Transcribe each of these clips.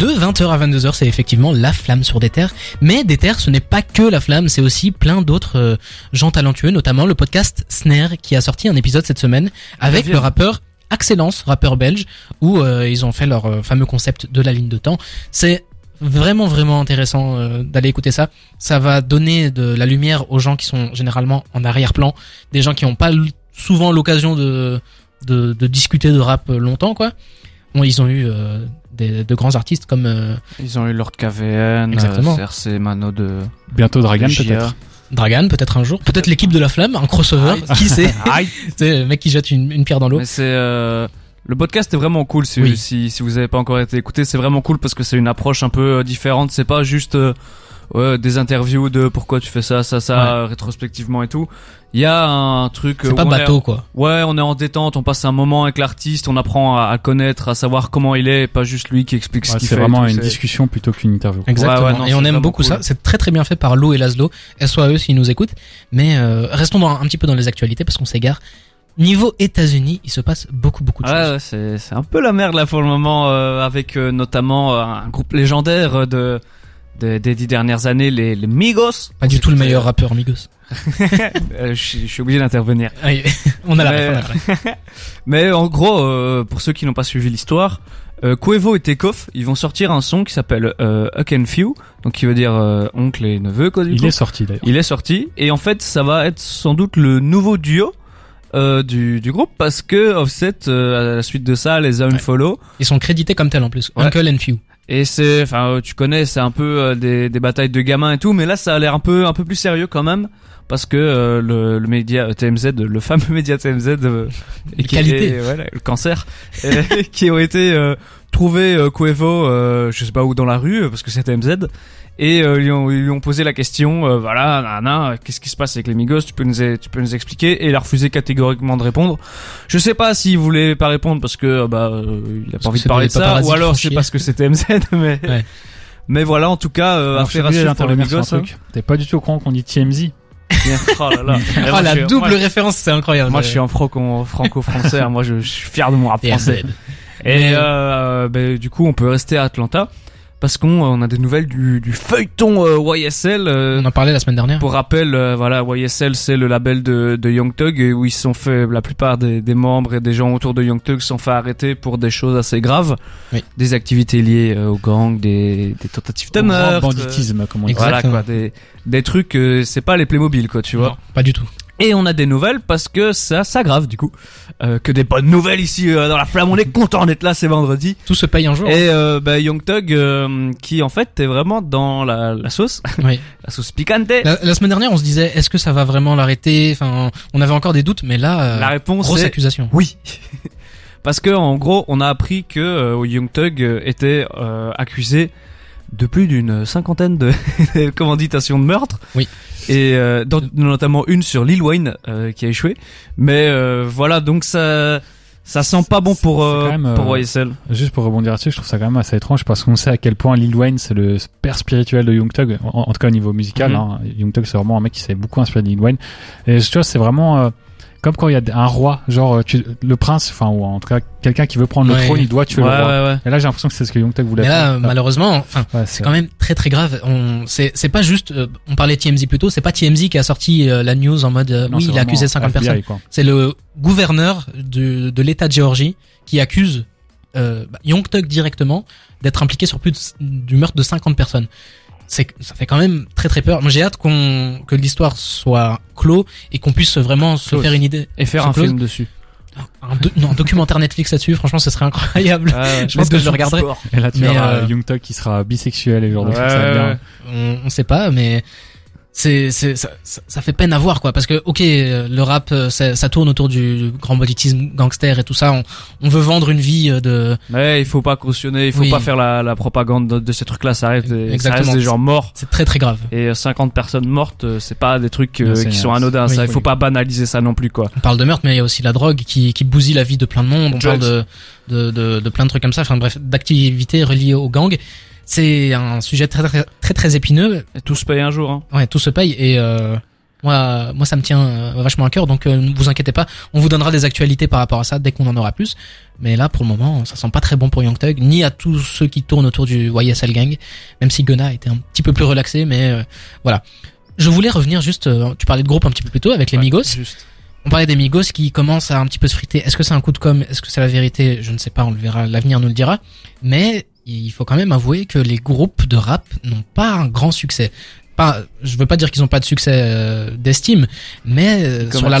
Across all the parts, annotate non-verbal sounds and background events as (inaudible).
De 20h à 22h, c'est effectivement la flamme sur des terres. Mais des terres, ce n'est pas que la flamme, c'est aussi plein d'autres euh, gens talentueux, notamment le podcast Snare qui a sorti un épisode cette semaine avec le rappeur Excellence, rappeur belge, où euh, ils ont fait leur euh, fameux concept de la ligne de temps. C'est vraiment vraiment intéressant euh, d'aller écouter ça. Ça va donner de la lumière aux gens qui sont généralement en arrière-plan, des gens qui n'ont pas souvent l'occasion de, de de discuter de rap longtemps quoi. Bon, ils ont eu euh, des, de grands artistes comme euh, Ils ont eu Lord KVN, Exactement. euh, CRC, Mano de Bientôt de JA. peut-être. Dragan peut-être un jour, peut-être l'équipe de la flamme, un crossover, Aïe. qui sait, (laughs) Aïe. (laughs) c'est le mec qui jette une, une pierre dans l'eau. Mais c'est euh, le podcast est vraiment cool si, Oui. si si vous avez pas encore été écouté, c'est vraiment cool parce que c'est une approche un peu euh, différente, c'est pas juste euh, ouais, des interviews de pourquoi tu fais ça ça ça euh, rétrospectivement et tout. Il y a un truc C'est euh, pas est- bateau quoi. Ouais, on est en détente, on passe un moment avec l'artiste, on apprend à, à connaître, à savoir comment il est, et pas juste lui qui explique ce qu'il c'est fait. et vraiment une c'est- discussion plutôt qu'une interview. Exactement. Ouais, ouais, non, et on c'est aime beaucoup cool. ça. C'est très très bien fait par Lou et Laszlo. SOAE s'ils nous écoutent. Mais euh, restons dans, un petit peu dans les actualités parce qu'on s'égare. Niveau États-Unis, il se passe beaucoup beaucoup de Ouais, choses. ouais, c'est c'est un peu la merde là pour le moment euh, avec euh, notamment euh, un groupe légendaire euh, de, de- des dix dernières années, les, les Migos. Pas du tout le C'était- meilleur rappeur, Migos. (laughs) Euh, je suis- obligé d'intervenir. Allez, (laughs) on a la Mais- ref, on a la ref. (laughs) Mais en gros, euh, pour ceux qui n'ont pas suivi l'histoire, euh, Quavo et Takeoff, ils vont sortir un son qui s'appelle euh, Huck and Few, donc qui veut dire euh, oncle et neveu quoi du Il coup. est sorti d'ailleurs. Il est sorti et en fait ça va être sans doute le nouveau duo euh, du, du groupe parce que Offset euh, à la suite de ça les a Ouais. unfollow Ils sont crédités comme tels en plus. Ouais. Uncle and Few. Et c'est enfin euh, tu connais c'est un peu euh, des, des batailles de gamins et tout mais là ça a l'air un peu un peu plus sérieux quand même parce que euh, le, le média euh, TMZ le fameux (laughs) média TMZ euh, De qui qualité. le cancer (laughs) euh, qui ont été euh, trouvés euh, euh, je sais pas où dans la rue parce que c'est TMZ et euh, ils, lui ont, ils lui ont posé la question euh, voilà nana qu'est-ce qui se passe avec les Migos? Tu peux nous tu peux nous expliquer? Et il a refusé catégoriquement de répondre je sais pas s'il voulait pas répondre parce que euh, bah euh, il a Parce pas envie de parler de ça ou alors font c'est chier. parce que c'est TMZ (laughs) mais Ouais. mais voilà en tout cas euh, Alors, je suis affaire à suivre pour les Migos hein. T'es pas du tout au courant qu'on dit TMZ. (laughs) oh là là (laughs) Ah, la je suis- double moi, référence, c'est incroyable. moi je suis un franco franco-français hein. moi je, je suis fier de mon rap français et euh, ben, du coup, on peut rester à Atlanta parce qu'on on a des nouvelles du, du feuilleton euh, YSL. euh, On en parlait la semaine dernière. pour rappel, euh, voilà, YSL c'est le label de, de Young Thug et où ils sont fait la plupart des, des membres et des gens autour de Young Thug sont fait arrêter pour des choses assez graves, Oui. des activités liées euh, au gang, des, des tentatives de meurtre, banditisme, comme on dit. Voilà Exactement. quoi, des, des trucs, euh, c'est pas les Playmobil quoi, tu vois. Non, pas du tout. Et on a des nouvelles parce que ça s'aggrave du coup, euh, que des bonnes nouvelles ici euh, dans la flamme. On est content d'être là, c'est vendredi. Tout se paye un jour. Et euh, bah, Young Thug, euh, qui en fait est vraiment dans la, la sauce, (laughs) Oui. la sauce piquante. La, la semaine dernière, on se disait, est-ce que ça va vraiment l'arrêter? Enfin, on avait encore des doutes, mais là, euh, La réponse grosse est accusation. oui. (laughs) Parce que en gros, on a appris que euh, Young euh, était euh, accusé de plus d'une cinquantaine de (laughs) commanditations de meurtre. Oui. Et euh, notamment une sur Lil Wayne euh, qui a échoué. Mais euh, voilà, donc ça ça sent pas bon pour euh, même, pour euh, YSL. Juste pour rebondir là-dessus, je trouve ça quand même assez étrange parce qu'on sait à quel point Lil Wayne c'est le père spirituel de Young Thug, en, en tout cas au niveau musical. Mhm. hein. Young Thug c'est vraiment un mec qui s'est beaucoup inspiré de Lil Wayne. Et tu vois, c'est vraiment euh, comme quand il y a un roi, genre euh, tu- le prince, enfin ou en tout cas quelqu'un qui veut prendre Ouais. le trône, il doit tuer Ouais, le roi. ouais, ouais. Et là j'ai l'impression que c'est ce que Young Thug voulait Mais là, faire. euh, malheureusement, enfin, c'est quand même très très grave. On, c'est, c'est pas juste. euh, on parlait de TMZ plus tôt. C'est pas TMZ qui a sorti euh, la news en mode euh, Non, oui, il a accusé vraiment 50 FBI, personnes. quoi. C'est le gouverneur de, de l'État de Géorgie qui accuse euh, bah, Young Thug directement d'être impliqué sur plus de- du meurtre de 50 personnes. C'est, ça fait quand même très très peur. Moi, j'ai hâte qu'on que l'histoire soit clos et qu'on puisse vraiment se Close. faire une idée. Et faire un Close. film dessus. Un, do- non, un documentaire Netflix là-dessus. Franchement, ce serait incroyable. Je (laughs) pense que je le regarderai. Et là tu Mais, verras euh, Young qui sera bisexuel et genre de Ouais, trucs, ça bien. on, on sait pas, mais c'est, c'est, ça, ça, fait peine à voir quoi, parce que ok, euh, le rap, euh, ça, ça tourne autour du grand banditisme gangster et tout ça. On, on veut vendre une vie euh, de, Mais il faut pas cautionner, il faut Oui. pas faire la, la propagande de, de ces trucs-là, ça reste des, ça reste des gens morts. c'est très très grave. Et euh, 50 personnes mortes, c'est pas des trucs euh, c'est- qui sont anodins, oui, ça, il oui. faut pas banaliser ça non plus, quoi. On parle de meurtre, mais il y a aussi la drogue qui, qui bousille la vie de plein de monde. On Drugs. parle de, de, de, de plein de trucs comme ça. Enfin bref, d'activités reliées au gang. C'est un sujet très très très très épineux. Et tout se paye un jour, hein. Ouais, tout se paye et euh, Moi, moi, ça me tient euh, vachement à cœur, donc euh, ne vous inquiétez pas, on vous donnera des actualités par rapport à ça dès qu'on en aura plus. Mais là, pour le moment, ça sent pas très bon pour Young Thug, ni à tous ceux qui tournent autour du YSL Gang, même si Gunna était un petit peu plus relaxé, mais euh, voilà. Je voulais revenir juste, euh, tu parlais de groupe un petit peu plus tôt avec les Ouais, Migos. Juste. On parlait des Migos qui commencent à un petit peu se friter. Est-ce que c'est un coup de com Est-ce que c'est la vérité? Je ne sais pas, on le verra, l'avenir nous le dira. Mais il faut quand même avouer que les groupes de rap n'ont pas un grand succès. Pas, je veux pas dire qu'ils n'ont pas de succès euh, d'estime, mais euh, sur la,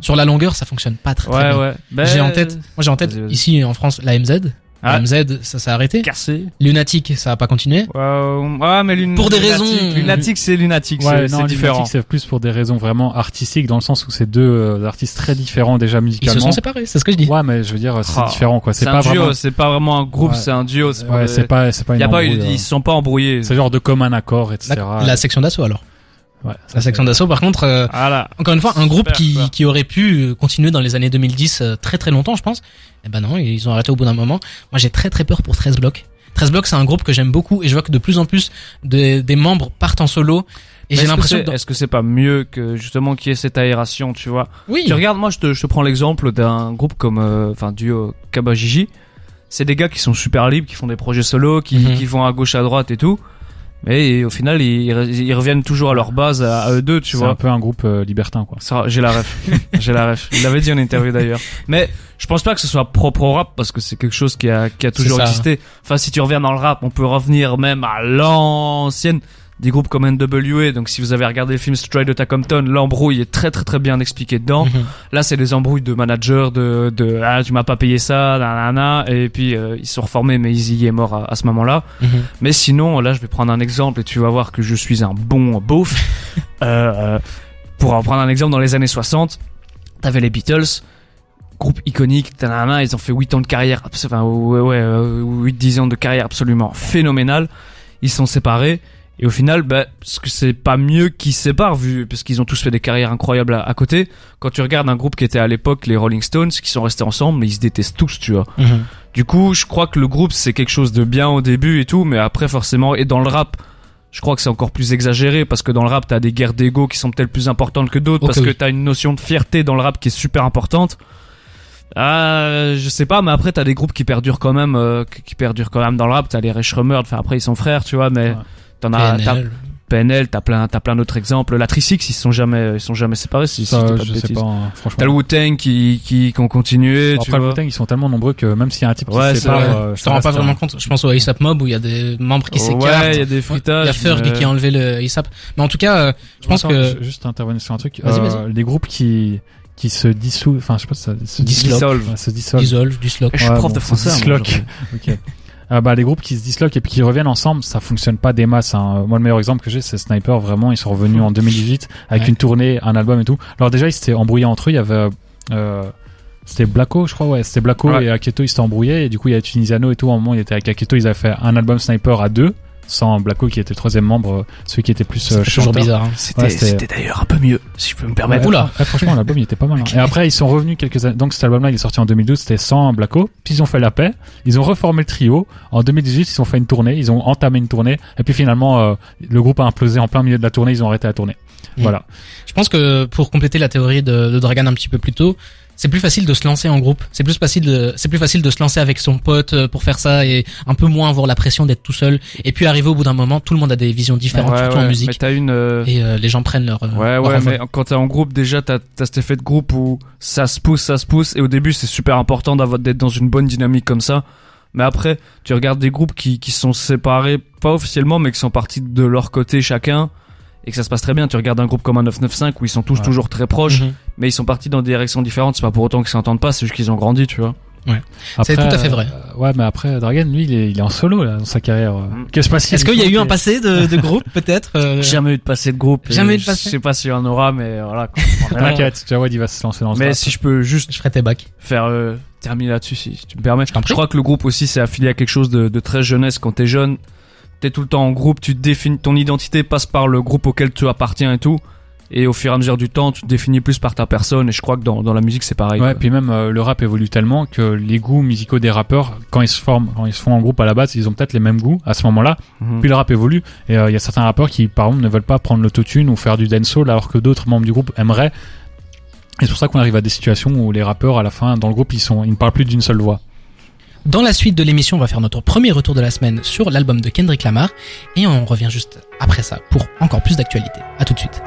sur la longueur, ça fonctionne pas très, très Ouais, bien. ouais. Ben, J'ai en tête, moi j'ai en tête ici en France la MZ. Ah. MZ, ça s'est arrêté. Cassé. Lunatic, ça a pas continué. Ouais, ouais, mais lun- Pour des lunatique- raisons- Lunatic, c'est lunatique, Ouais, c'est- non, c'est différent. Lunatic, c'est plus pour des raisons vraiment artistiques, dans le sens où c'est deux euh, artistes très différents déjà Ils se musicalement. sont séparés, c'est ce que je dis. Ouais, mais je veux dire, c'est Ah. différent, quoi. C'est C'est pas un duo, vraiment. c'est pas vraiment un groupe, Ouais. c'est un duo. C'est pas Ouais, des- c'est pas, c'est pas y une a pas, eu- embrouille, ils euh. se sont pas embrouillés. C'est genre de commun accord, etc. La, la section d'assaut alors. Ouais, ça, La section d'assaut, par contre, euh, Voilà. Encore une fois, un groupe qui, qui aurait pu euh, continuer dans les années 2010 euh, très très longtemps, je pense. Eh ben non, ils ont arrêté au bout d'un moment. Moi, j'ai très très peur pour 13 blocs. 13 blocs, c'est un groupe que j'aime beaucoup et je vois que de plus en plus de, des membres partent en solo. Et j'ai est-ce que l'impression c'est- que... dans- Est-ce que c'est pas mieux que justement qu'il y ait cette aération, tu vois? Oui, Tu regardes, moi je te, je te prends l'exemple d'un groupe comme, euh, enfin duo Kabajiji. C'est des gars qui sont super libres, qui font des projets solo, qui, Mhm. qui vont à gauche à droite et tout. Mais au final, ils, ils reviennent toujours à leur base, à, eux deux, tu C'est vois. un peu un groupe euh, libertin, quoi. J'ai la ref. (laughs) j'ai la ref. Il l'avait dit en interview d'ailleurs. Mais je pense pas que ce soit propre au rap parce que c'est quelque chose qui a, qui a toujours existé. Enfin, si tu reviens dans le rap, on peut revenir même à l'ancienne des groupes comme NWA. Donc, si vous avez regardé le film Straight Outta Compton, l'embrouille est très très très bien expliqué dedans. Mhm. Là, c'est des embrouilles de managers, de, de ah tu m'as pas payé ça, nanana, et puis euh, ils se sont reformés, mais Easy est mort à, à ce moment-là. Mhm. Mais sinon, là, je vais prendre un exemple et tu vas voir que je suis un bon beauf. (laughs) euh, euh, pour en prendre un exemple, dans les années 60, t'avais les Beatles, groupe iconique, tanana, ils ont fait 8 ans de carrière, enfin, ouais, ouais, 8-10 ans de carrière absolument phénoménal. Ils sont séparés. Et au final, bah, c'est pas mieux qu'ils se séparent, vu, parce qu'ils ont tous fait des carrières incroyables à, à côté. Quand tu regardes un groupe qui était à l'époque les Rolling Stones, qui sont restés ensemble, mais ils se détestent tous, tu vois. Mhm. Du coup, je crois que le groupe c'est quelque chose de bien au début et tout, mais après forcément, et dans le rap, je crois que c'est encore plus exagéré parce que dans le rap t'as des guerres d'ego qui sont peut-être plus importantes que d'autres parce que t'as une notion de fierté dans le rap qui est super importante. Ah, je sais pas, mais après t'as des groupes qui perdurent quand même, euh, qui perdurent quand même dans le rap. T'as les Ray Shremmerd, enfin après ils sont frères, tu vois, mais Ouais. T'en as, PNL. PNL, t'as plein, t'as plein d'autres exemples. La Tricix, ils se sont jamais, ils sont jamais séparés, si, si Ça, je dis pas de je sais pas, hein, franchement. T'as le Wu-Tang qui, qui, qui ont continué, tu Après, le vois. Wu-Tang, ils sont tellement nombreux que même s'il y a un type qui Ouais, se c'est sépare, vrai. euh, Je t'en rends pas vraiment un- compte. Je pense au ASAP Mob où il y a des membres qui s'écartent. Ouais, il y a des Il y fritages. a Ferg mais- qui a enlevé le ASAP. Mais en tout cas, euh, je pense Attends, que... je- Juste intervenir sur un truc. Vas-y, Euh. Les groupes qui, qui se dissouent, enfin, je sais pas, ça se. Dissolve. Se dissolvent. Dissolve. Je suis prof bon, de se français. aujourd'hui. (laughs) ok. Euh, bah, les groupes qui se disloquent et puis qui reviennent ensemble, ça fonctionne pas des masses. Hein. Moi, le meilleur exemple que j'ai, c'est Sniper. Vraiment, ils sont revenus en 2018 avec Ouais. une tournée, un album et tout. Alors déjà, ils s'étaient embrouillés entre eux. Il y avait, euh, c'était Blacko, je crois. Ouais, c'était Blacko Ouais. et Aketo, ils s'étaient embrouillés. Et du coup, il y a Tunisiano et tout. À un moment, il était avec Aketo. Ils avaient fait un album Sniper à deux, sans Blacko qui était le troisième membre, euh, celui qui était plus euh, C'est toujours bizarre. hein. C'était Ouais, d'ailleurs un peu mieux, si je peux me permettre. Ouais, Oula. ouais, franchement, l'album il était pas mal. hein. Et après, ils sont revenus quelques années. Donc cet album-là, il est sorti en 2012, c'était sans Blacko. Puis ils ont fait la paix. Ils ont reformé le trio. En 2018, ils ont fait une tournée. Ils ont entamé une tournée. Et puis finalement, euh, le groupe a implosé en plein milieu de la tournée. Ils ont arrêté la tournée. Mm. Voilà. Je pense que pour compléter la théorie de, de Dragan un petit peu plus tôt, c'est plus facile de se lancer en groupe. C'est plus facile de, c'est plus facile de se lancer avec son pote euh, pour faire ça et un peu moins avoir la pression d'être tout seul. Et puis arriver au bout d'un moment, tout le monde a des visions différentes, Ouais, surtout ouais, en Mais musique. t'as une. euh, Et euh, les gens prennent leur. euh, Ouais, leur ouais, mais quand t'es en groupe, déjà, t'as as cet effet de groupe où ça se pousse, ça se pousse, et au début, c'est super important d'avoir d'être dans une bonne dynamique comme ça. Mais après, tu regardes des groupes qui, qui sont séparés, pas officiellement, mais qui sont partis de leur côté chacun, et que ça se passe très bien. Tu regardes un groupe comme un 995 où ils sont tous Ouais. toujours très proches, Mhm. mais ils sont partis dans des directions différentes. C'est pas pour autant qu'ils s'entendent pas, c'est juste qu'ils ont grandi, tu vois. C'est Après, tout à fait vrai. euh, ouais, mais après, Dragan, lui, il est, il est en solo là dans sa carrière. Mm. Qu'est-ce qui se passe Est-ce qu'il y a eu un passé de, (laughs) de groupe peut-être euh, Jamais eu de passé de groupe. Jamais eu de je passé. sais pas s'il y en aura, mais voilà. quoi. (laughs) T'inquiète, Jawad, il va se lancer dans le mais rap. si je peux juste Je ferai tes bacs. faire euh, terminer là-dessus si tu me permets. Je crois que le groupe aussi c'est affilié à quelque chose de, de très jeunesse quand t'es jeune. T'es tout le temps en groupe, tu définis, ton identité passe par le groupe auquel tu appartiens et tout. et au fur et à mesure du temps, tu te définis plus par ta personne. Et je crois que dans, dans la musique, c'est pareil. Ouais, quoi. puis même euh, le rap évolue tellement que les goûts musicaux des rappeurs, quand ils se forment, quand ils se font en groupe à la base, ils ont peut-être les mêmes goûts à ce moment-là. Mhm. Puis le rap évolue et euh, il y a certains rappeurs qui, par exemple, ne veulent pas prendre l'autotune ou faire du dancehall alors que d'autres membres du groupe aimeraient. Et c'est pour ça qu'on arrive à des situations où les rappeurs, à la fin, dans le groupe, ils sont, ils ne parlent plus d'une seule voix. Dans la suite de l'émission, on va faire notre premier retour de la semaine sur l'album de Kendrick Lamar et on revient juste après ça pour encore plus d'actualité. À tout de suite.